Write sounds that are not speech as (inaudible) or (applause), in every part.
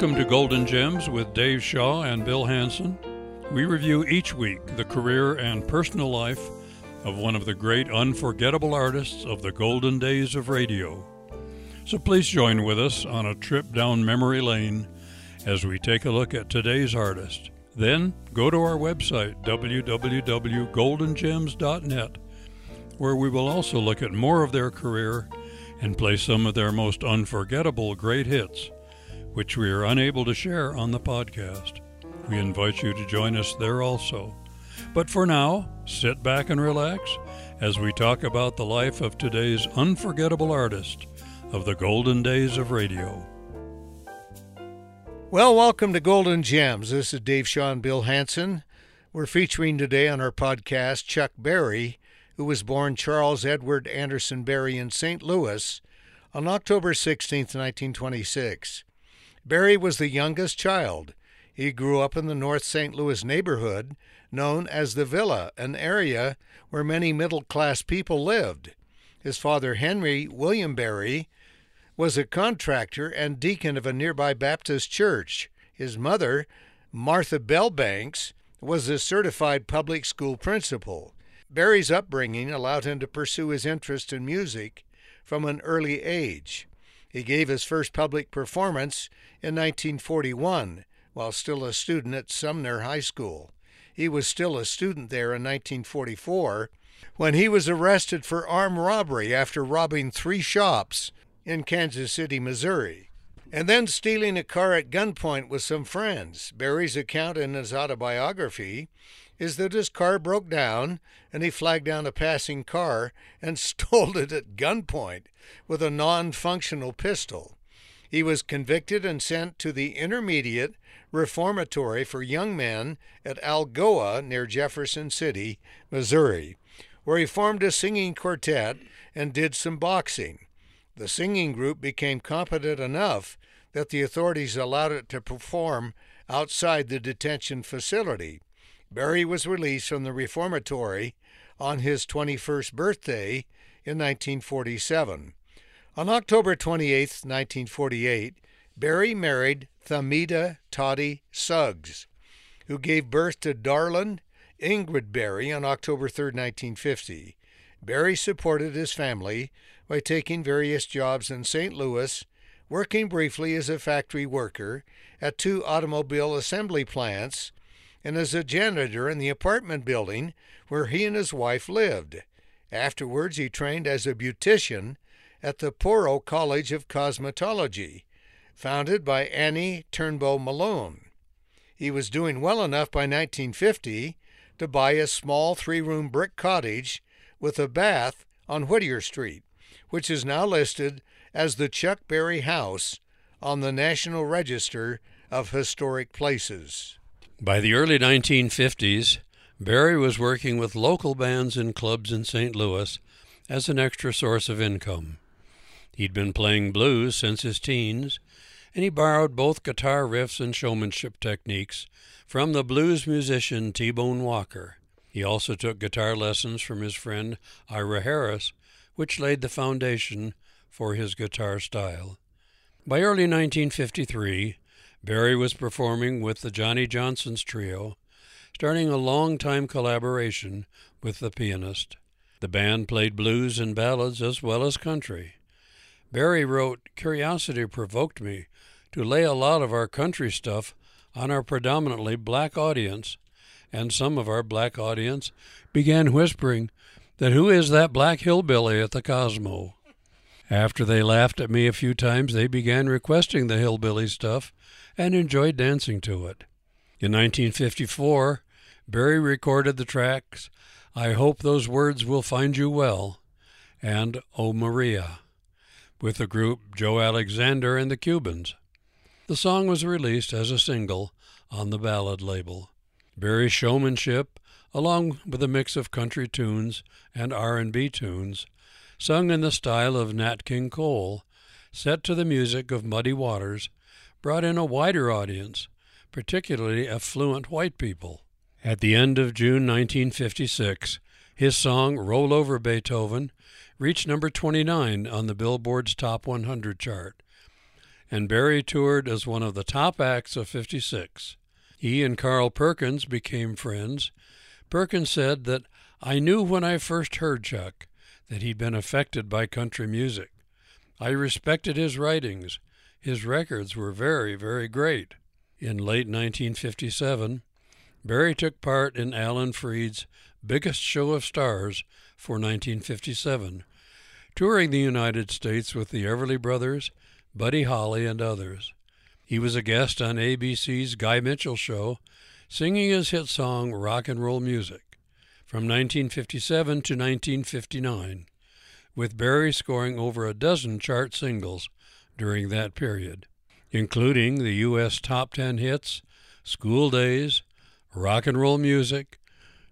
Welcome to Golden Gems with Dave Shaw and Bill Hanson. We review each week the career and personal life of one of the great unforgettable artists of the golden days of radio. So please join with us on a trip down memory lane as we take a look at today's artist. Then go to our website, www.goldengems.net, where we will also look at more of their career and play some of their most unforgettable great hits, which we are unable to share on the podcast. We invite you to join us there also. But for now, sit back and relax as we talk about the life of today's unforgettable artist of the golden days of radio. Well, welcome to Golden Gems. This is Dave and Bill Hanson. We're featuring today on our podcast Chuck Berry, who was born Charles Edward Anderson Berry in St. Louis on October 16, 1926. Berry was the youngest child. He grew up in the North St. Louis neighborhood known as the Villa, an area where many middle class people lived. His father, Henry William Berry, was a contractor and deacon of a nearby Baptist church. His mother, Martha Bellbanks, was a certified public school principal. Berry's upbringing allowed him to pursue his interest in music from an early age. He gave his first public performance in 1941 while still a student at Sumner High School. He was still a student there in 1944 when he was arrested for armed robbery after robbing three shops in Kansas City, Missouri, and then stealing a car at gunpoint with some friends. Berry's account in his autobiography is that his car broke down and he flagged down a passing car and (laughs) stole it at gunpoint with a non functional pistol. He was convicted and sent to the Intermediate Reformatory for Young Men at Algoa near Jefferson City, Missouri, where he formed a singing quartet and did some boxing. The singing group became competent enough that the authorities allowed it to perform outside the detention facility. Berry was released from the reformatory on his 21st birthday in 1947. On October 28, 1948, Berry married Themetta Toddy Suggs, who gave birth to Darlin Ingrid Berry on October 3, 1950. Berry supported his family by taking various jobs in St. Louis, working briefly as a factory worker at two automobile assembly plants, and as a janitor in the apartment building where he and his wife lived. Afterwards, he trained as a beautician at the Poro College of Cosmetology, founded by Annie Turnbo Malone. He was doing well enough by 1950 to buy a small three room brick cottage with a bath on Whittier Street which is now listed as the Chuck Berry House on the National Register of Historic Places. By the early 1950s, Berry was working with local bands and clubs in St. Louis as an extra source of income. He'd been playing blues since his teens, and he borrowed both guitar riffs and showmanship techniques from the blues musician T Bone Walker. He also took guitar lessons from his friend Ira Harris, which laid the foundation for his guitar style. By early 1953, Berry was performing with the Johnny Johnson's Trio, starting a long-time collaboration with the pianist. The band played blues and ballads as well as country. Berry wrote, Curiosity provoked me to lay a lot of our country stuff on our predominantly black audience, and some of our black audience began whispering that who is that black hillbilly at the Cosmo? After they laughed at me a few times, they began requesting the hillbilly stuff and enjoyed dancing to it. In 1954, Berry recorded the tracks I Hope Those Words Will Find You Well and Oh Maria with the group Joe Alexander and the Cubans. The song was released as a single on the ballad label. Berry's showmanship along with a mix of country tunes and R&B tunes, sung in the style of Nat King Cole, set to the music of Muddy Waters, brought in a wider audience, particularly affluent white people. At the end of June 1956, his song Roll Over Beethoven reached number 29 on the Billboard's Top 100 chart. and Berry toured as one of the top acts of 56. He and Carl Perkins became friends. Perkins said that I knew when I first heard Chuck that he'd been affected by country music. I respected his writings. His records were very, very great. In late 1957, Berry took part in Alan Freed's Biggest Show of Stars for 1957, touring the United States with the Everly Brothers, Buddy Holly, and others. He was a guest on ABC's Guy Mitchell Show, singing his hit song Rock and Roll Music from 1957 to 1959, with Berry scoring over a dozen chart singles during that period, including the U.S. Top Ten hits, School Days, Rock and Roll Music,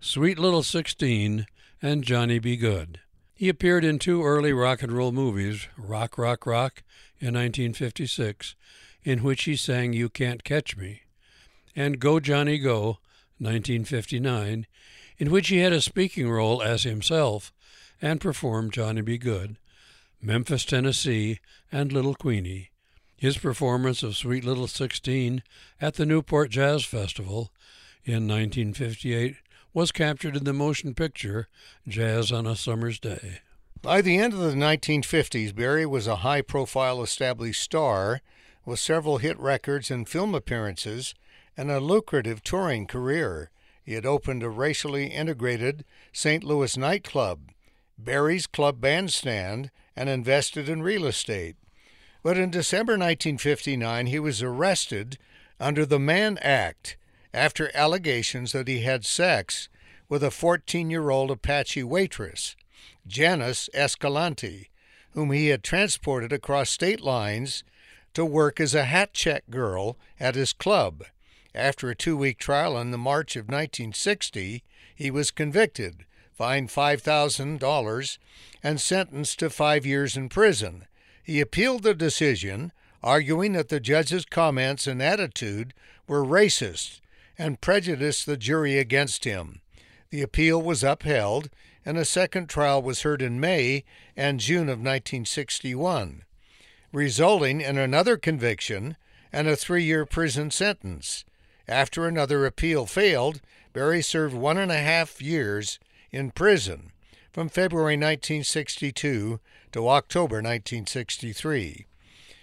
Sweet Little Sixteen, and Johnny B. Goode. He appeared in two early rock and roll movies, Rock, Rock, Rock in 1956, in which he sang You Can't Catch Me, and Go Johnny Go, 1959, in which he had a speaking role as himself and performed Johnny B. Goode, Memphis, Tennessee, and Little Queenie. His performance of Sweet Little Sixteen at the Newport Jazz Festival in 1958 was captured in the motion picture Jazz on a Summer's Day. By the end of the 1950s, Berry was a high profile established star with several hit records and film appearances and a lucrative touring career. He had opened a racially integrated St. Louis nightclub, Berry's Club Bandstand, and invested in real estate. But in December 1959, he was arrested under the Mann Act after allegations that he had sex with a 14 year old Apache waitress, Janice Escalante, whom he had transported across state lines to work as a hat check girl at his club. After a two week trial in the March of 1960, he was convicted, fined $5,000, and sentenced to five years in prison. He appealed the decision, arguing that the judge's comments and attitude were racist and prejudiced the jury against him. The appeal was upheld, and a second trial was heard in May and June of 1961, resulting in another conviction and a three year prison sentence. After another appeal failed, Berry served one and a half years in prison from February 1962 to October 1963.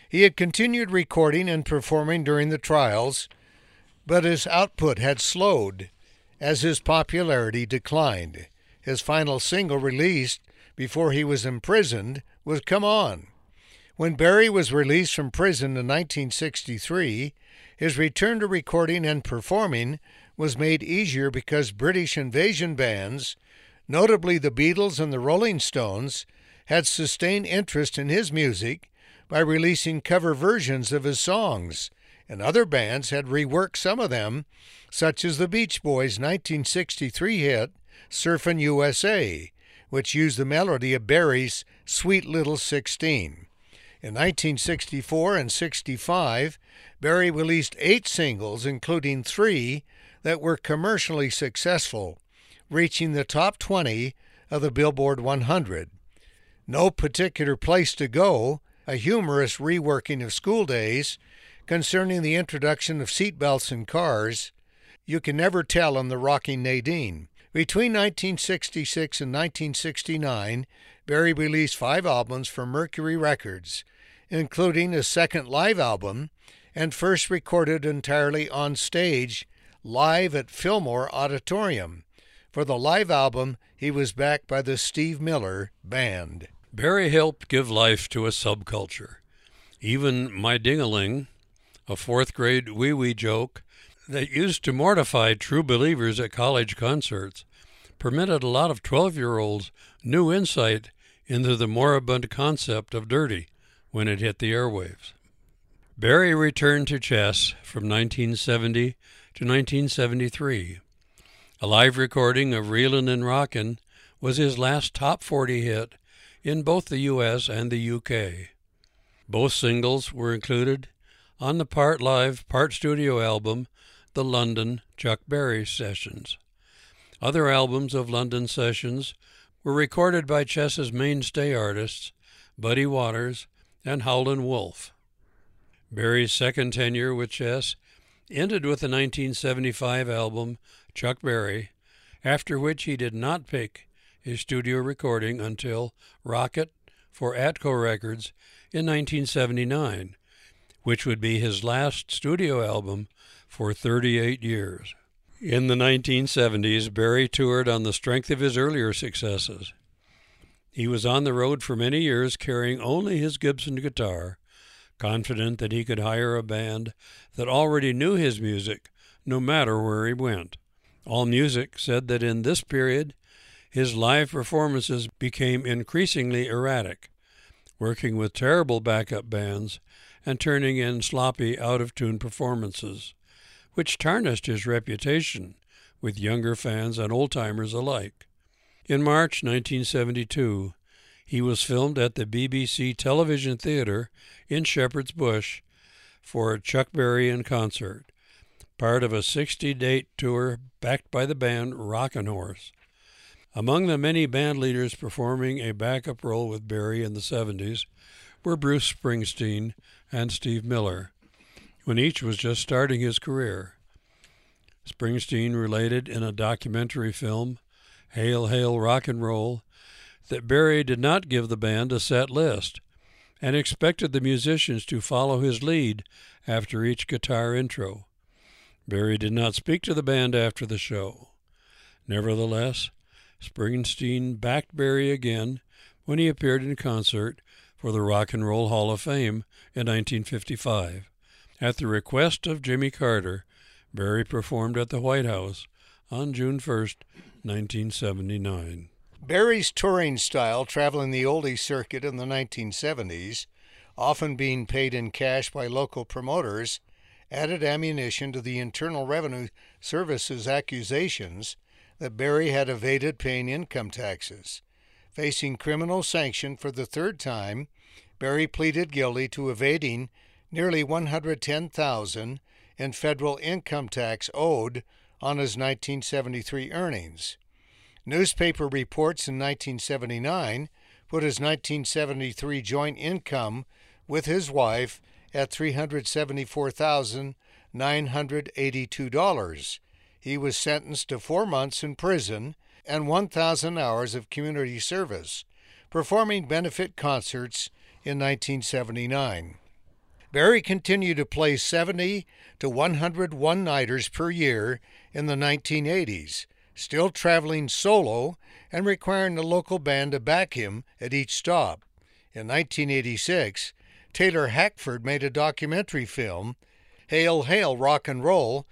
He had continued recording and performing during the trials but his output had slowed as his popularity declined. His final single released before he was imprisoned was Come On. When Berry was released from prison in 1963, his return to recording and performing was made easier because British invasion bands, notably the Beatles and the Rolling Stones, had sustained interest in his music by releasing cover versions of his songs and other bands had reworked some of them, such as the Beach Boys' 1963 hit Surfin' USA, which used the melody of Berry's Sweet Little Sixteen. In 1964 and 65, Berry released eight singles, including three that were commercially successful, reaching the top 20 of the Billboard 100. No Particular Place to Go, a humorous reworking of School Days, concerning the introduction of seatbelts in cars, you can never tell on the Rocking Nadine. Between 1966 and 1969, Berry released five albums for Mercury Records, including a second live album and first recorded entirely on stage, live at Fillmore Auditorium. For the live album, he was backed by the Steve Miller Band. Berry helped give life to a subculture. Even My Dingaling, a fourth grade wee wee joke that used to mortify true believers at college concerts, permitted a lot of 12 year olds new insight into the moribund concept of dirty when it hit the airwaves. Berry returned to Chess from 1970 to 1973. A live recording of Reelin' and Rockin' was his last top 40 hit in both the US and the UK. Both singles were included on the part live, part studio album, The London Chuck Berry Sessions. Other albums of London sessions were recorded by Chess's mainstay artists, Muddy Waters and Howlin' Wolf. Berry's second tenure with Chess ended with the 1975 album Chuck Berry, after which he did not pick his studio recording until Rocket for Atco Records in 1979, which would be his last studio album for 38 years. In the 1970s, Berry toured on the strength of his earlier successes. He was on the road for many years carrying only his Gibson guitar, confident that he could hire a band that already knew his music no matter where he went. AllMusic said that in this period, his live performances became increasingly erratic, working with terrible backup bands and turning in sloppy, out of tune performances, which tarnished his reputation with younger fans and old timers alike. In March 1972, he was filmed at the BBC Television Theatre in Shepherd's Bush for a Chuck Berry in concert, part of a 60 date tour backed by the band Rockin' Horse. Among the many band leaders performing a backup role with Berry in the 70s were Bruce Springsteen and Steve Miller, when each was just starting his career. Springsteen related in a documentary film, Hail, Hail, Rock and Roll, that Berry did not give the band a set list and expected the musicians to follow his lead after each guitar intro. Berry did not speak to the band after the show. Nevertheless, Springsteen backed Berry again when he appeared in concert for the Rock and Roll Hall of Fame in 1955. At the request of Jimmy Carter, Berry performed at the White House on June 1, 1979. Berry's touring style, traveling the oldie circuit in the 1970s, often being paid in cash by local promoters, added ammunition to the Internal Revenue Service's accusations that Berry had evaded paying income taxes. Facing criminal sanction for the third time, Berry pleaded guilty to evading nearly 110,000 in federal income tax owed on his 1973 earnings. Newspaper reports in 1979 put his 1973 joint income with his wife at $374,982 he was sentenced to four months in prison and 1,000 hours of community service, performing benefit concerts in 1979. Berry continued to play 70 to 100 one nighters per year in the 1980s, still traveling solo and requiring the local band to back him at each stop. In 1986, Taylor Hackford made a documentary film, Hail, Hail, Rock and Roll,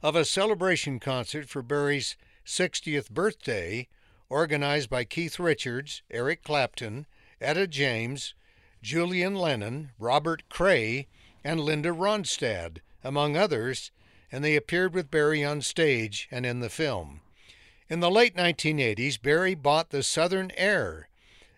of a celebration concert for Berry's 60th birthday organized by Keith Richards, Eric Clapton, Etta James, Julian Lennon, Robert Cray, and Linda Ronstadt, among others, and they appeared with Berry on stage and in the film. In the late 1980s, Berry bought the Southern Air,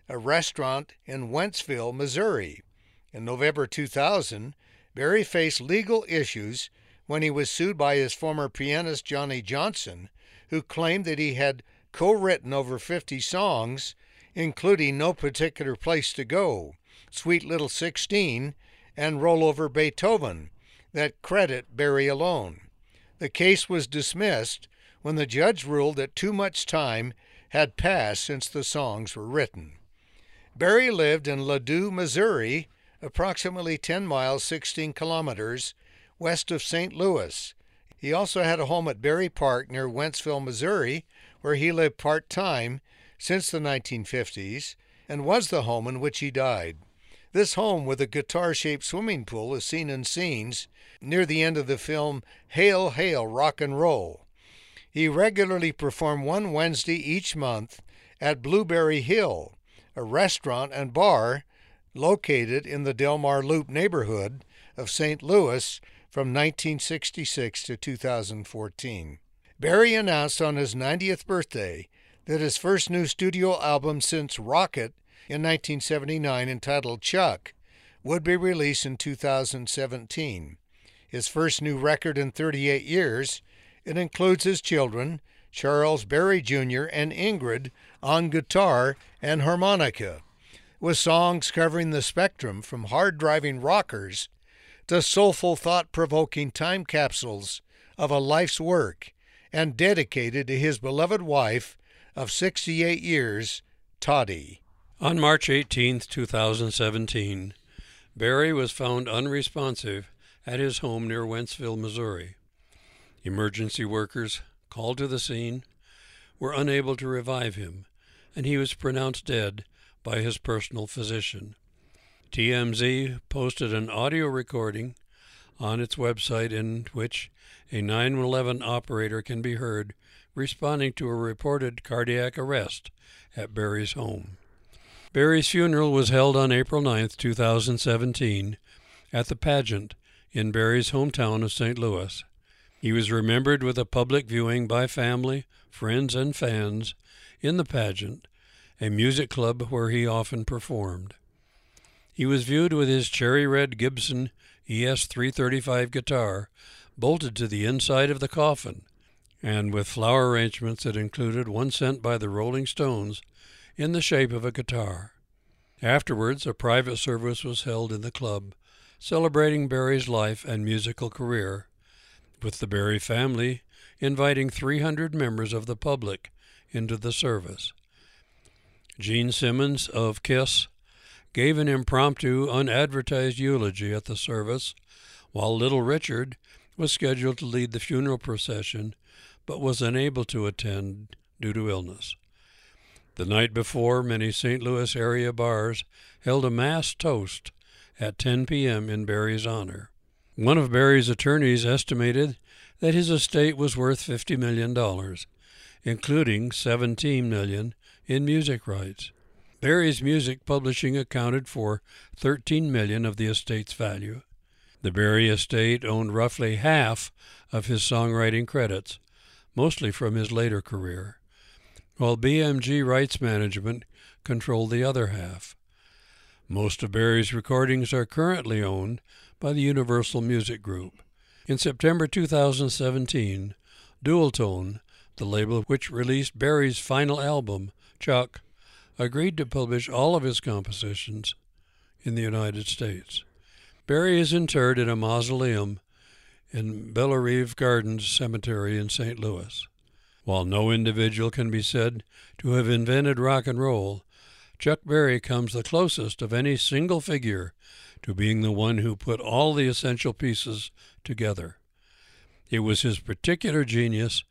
a restaurant in Wentzville, Missouri. In November 2000, Berry faced legal issues when he was sued by his former pianist Johnny Johnson, who claimed that he had co written over 50 songs, including No Particular Place to Go, Sweet Little Sixteen, and Roll Over Beethoven, that credit Berry alone. The case was dismissed when the judge ruled that too much time had passed since the songs were written. Berry lived in Ladue, Missouri, approximately 10 miles 16 kilometers west of St. Louis. He also had a home at Berry Park near Wentzville, Missouri, where he lived part time since the 1950s and was the home in which he died. This home with a guitar shaped swimming pool is seen in scenes near the end of the film Hail, Hail, Rock and Roll. He regularly performed one Wednesday each month at Blueberry Hill, a restaurant and bar located in the Delmar Loop neighborhood of St. Louis from 1966 to 2014. Berry announced on his 90th birthday that his first new studio album since Rocket in 1979, entitled Chuck, would be released in 2017. His first new record in 38 years, it includes his children, Charles Berry Jr. and Ingrid, on guitar and harmonica, with songs covering the spectrum from hard driving rockers to soulful, thought provoking time capsules of a life's work and dedicated to his beloved wife of 68 years, Toddy. On March 18, 2017, Berry was found unresponsive at his home near Wentzville, Missouri. Emergency workers called to the scene were unable to revive him, and he was pronounced dead by his personal physician. TMZ posted an audio recording on its website in which a 911 operator can be heard responding to a reported cardiac arrest at Berry's home. Berry's funeral was held on April 9, 2017, at the pageant in Berry's hometown of St. Louis. He was remembered with a public viewing by family, friends, and fans in the pageant, a music club where he often performed. He was viewed with his cherry red Gibson ES 335 guitar bolted to the inside of the coffin, and with flower arrangements that included one sent by the Rolling Stones in the shape of a guitar. Afterwards, a private service was held in the club, celebrating Berry's life and musical career, with the Berry family inviting 300 members of the public into the service. Gene Simmons of Kiss gave an impromptu, unadvertised eulogy at the service, while Little Richard was scheduled to lead the funeral procession but was unable to attend due to illness. The night before, many St. Louis area bars held a mass toast at 10 p.m. in Berry's honor. One of Berry's attorneys estimated that his estate was worth $50 million, including $17 million in music rights. Berry's music publishing accounted for 13 million of the estate's value. The Berry estate owned roughly half of his songwriting credits, mostly from his later career, while BMG Rights Management controlled the other half. Most of Berry's recordings are currently owned by the Universal Music Group. In September 2017, Dualtone, the label which released Berry's final album, Chuck, agreed to publish all of his compositions in the United States. Berry is interred in a mausoleum in Bellerive Gardens Cemetery in St. Louis. While no individual can be said to have invented rock and roll, Chuck Berry comes the closest of any single figure to being the one who put all the essential pieces together. It was his particular genius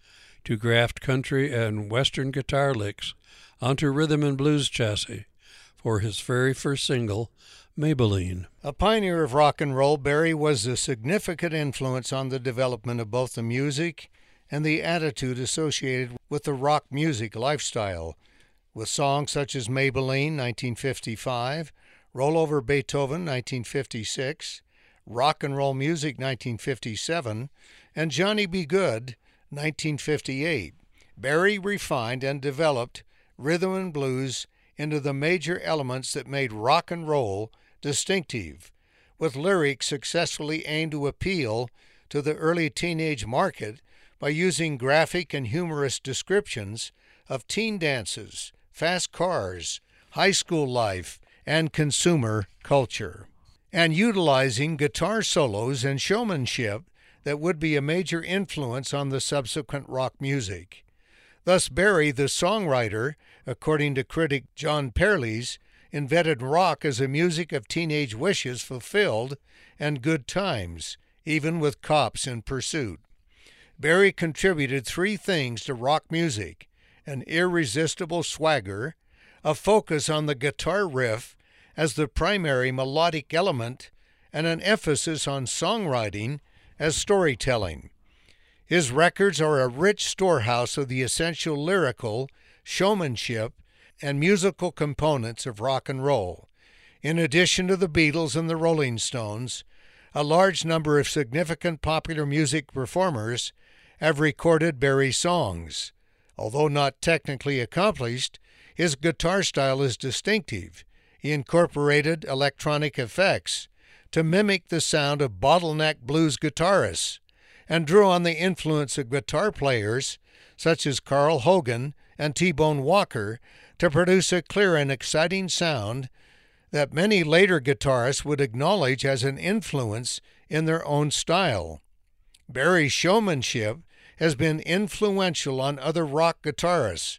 to graft country and western guitar licks onto rhythm and blues chassis for his very first single, Maybellene. A pioneer of rock and roll, Berry was a significant influence on the development of both the music and the attitude associated with the rock music lifestyle, with songs such as Maybellene, 1955, Roll Over Beethoven, 1956, Rock and Roll Music, 1957, and Johnny B. Goode, 1958. Berry refined and developed rhythm and blues into the major elements that made rock and roll distinctive, with lyrics successfully aimed to appeal to the early teenage market by using graphic and humorous descriptions of teen dances, fast cars, high school life, and consumer culture, and utilizing guitar solos and showmanship that would be a major influence on the subsequent rock music. Thus, Berry, the songwriter, according to critic Jon Pareles, invented rock as a music of teenage wishes fulfilled and good times, even with cops in pursuit. Berry contributed three things to rock music an irresistible swagger, a focus on the guitar riff as the primary melodic element, and an emphasis on songwriting as storytelling. His records are a rich storehouse of the essential lyrical, showmanship, and musical components of rock and roll. In addition to the Beatles and the Rolling Stones, a large number of significant popular music performers have recorded Berry's songs. Although not technically accomplished, his guitar style is distinctive. He incorporated electronic effects to mimic the sound of bottleneck blues guitarists and drew on the influence of guitar players such as Carl Hogan and T Bone Walker to produce a clear and exciting sound that many later guitarists would acknowledge as an influence in their own style. Berry's showmanship has been influential on other rock guitarists,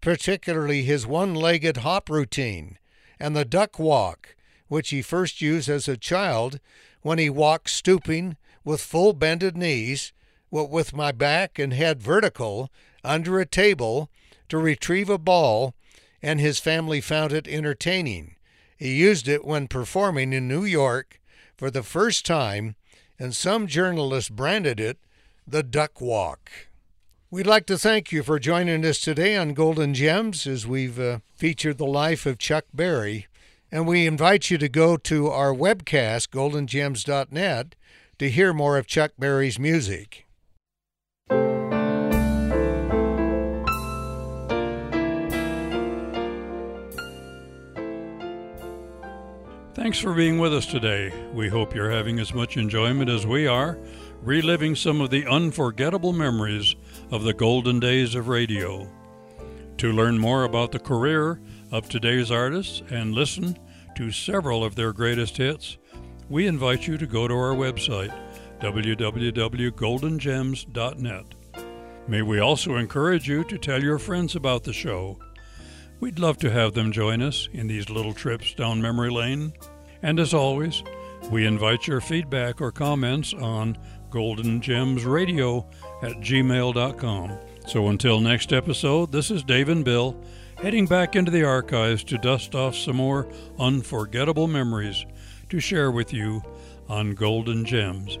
particularly his one legged hop routine and the duck walk, which he first used as a child when he walked stooping with full bended knees, with my back and head vertical, under a table to retrieve a ball, and his family found it entertaining. He used it when performing in New York for the first time, and some journalists branded it the Duck Walk. We'd like to thank you for joining us today on Golden Gems as we've uh, featured the life of Chuck Berry. And we invite you to go to our webcast, goldengems.net, to hear more of Chuck Berry's music. Thanks for being with us today. We hope you're having as much enjoyment as we are, reliving some of the unforgettable memories of the golden days of radio. To learn more about the career of today's artists and listen to several of their greatest hits, we invite you to go to our website, www.goldengems.net. May we also encourage you to tell your friends about the show. We'd love to have them join us in these little trips down memory lane. And as always, we invite your feedback or comments on goldengemsradio at gmail.com. So until next episode, this is Dave and Bill heading back into the archives to dust off some more unforgettable memories to share with you on Golden Gems.